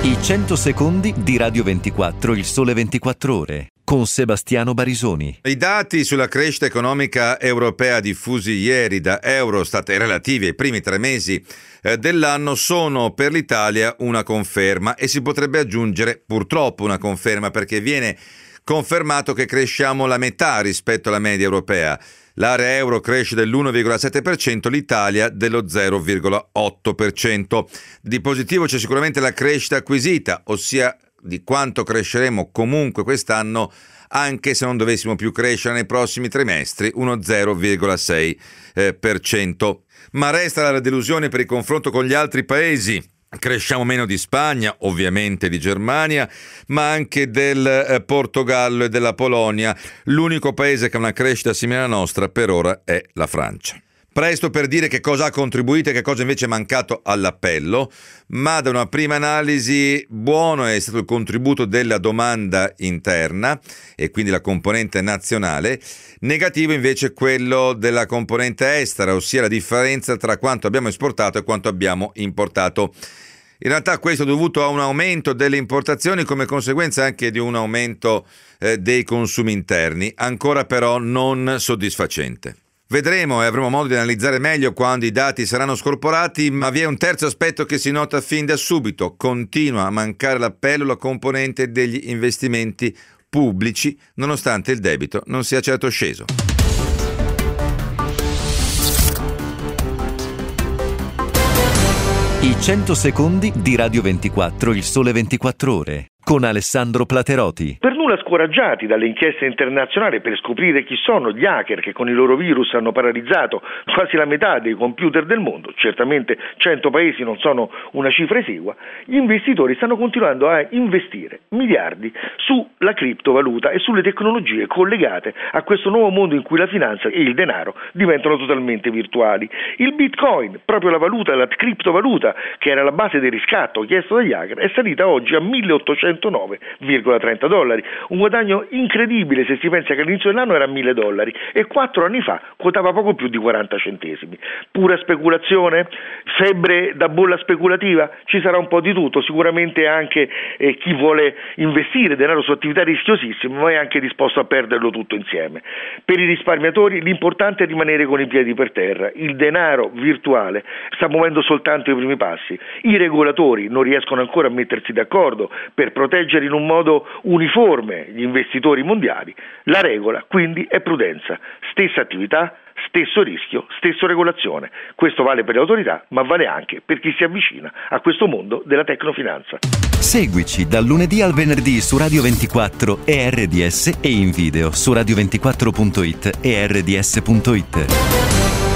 I 100 secondi di Radio 24, il sole 24 ore, con Sebastiano Barisoni. I dati sulla crescita economica europea diffusi ieri da Eurostat e relativi ai primi tre mesi eh, dell'anno sono per l'Italia una conferma e si potrebbe aggiungere purtroppo una conferma perché viene confermato che cresciamo la metà rispetto alla media europea. L'area euro cresce dell'1,7%, l'Italia dello 0,8%. Di positivo c'è sicuramente la crescita acquisita, ossia di quanto cresceremo comunque quest'anno anche se non dovessimo più crescere nei prossimi trimestri, uno 0,6%. Ma resta la delusione per il confronto con gli altri paesi. Cresciamo meno di Spagna, ovviamente di Germania, ma anche del eh, Portogallo e della Polonia. L'unico paese che ha una crescita simile alla nostra per ora è la Francia. Presto per dire che cosa ha contribuito e che cosa invece è mancato all'appello, ma da una prima analisi buono è stato il contributo della domanda interna e quindi la componente nazionale, negativo invece quello della componente estera, ossia la differenza tra quanto abbiamo esportato e quanto abbiamo importato. In realtà questo è dovuto a un aumento delle importazioni come conseguenza anche di un aumento eh, dei consumi interni, ancora però non soddisfacente. Vedremo e avremo modo di analizzare meglio quando i dati saranno scorporati, ma vi è un terzo aspetto che si nota fin da subito. Continua a mancare l'appello alla componente degli investimenti pubblici, nonostante il debito non sia certo sceso. I 100 secondi di Radio 24, il sole 24 ore con Alessandro Plateroti. Per nulla scoraggiati dalle inchieste internazionali per scoprire chi sono gli hacker che con i loro virus hanno paralizzato quasi la metà dei computer del mondo, certamente 100 paesi non sono una cifra esigua, gli investitori stanno continuando a investire miliardi sulla criptovaluta e sulle tecnologie collegate a questo nuovo mondo in cui la finanza e il denaro diventano totalmente virtuali. Il bitcoin, proprio la valuta, la criptovaluta che era la base del riscatto chiesto dagli hacker, è salita oggi a 1800 109,30 dollari, un guadagno incredibile se si pensa che all'inizio dell'anno era 1000 dollari e quattro anni fa quotava poco più di 40 centesimi. Pura speculazione? Febbre da bolla speculativa? Ci sarà un po' di tutto, sicuramente anche eh, chi vuole investire denaro su attività rischiosissime ma è anche disposto a perderlo tutto insieme. Per i risparmiatori l'importante è rimanere con i piedi per terra, il denaro virtuale sta muovendo soltanto i primi passi, i regolatori non riescono ancora a mettersi d'accordo per proteggere proteggere in un modo uniforme gli investitori mondiali, la regola quindi è prudenza, stessa attività, stesso rischio, stessa regolazione. Questo vale per le autorità, ma vale anche per chi si avvicina a questo mondo della tecnofinanza. Seguici dal lunedì al venerdì su Radio 24 e RDS e in video su radio24.it e rds.it.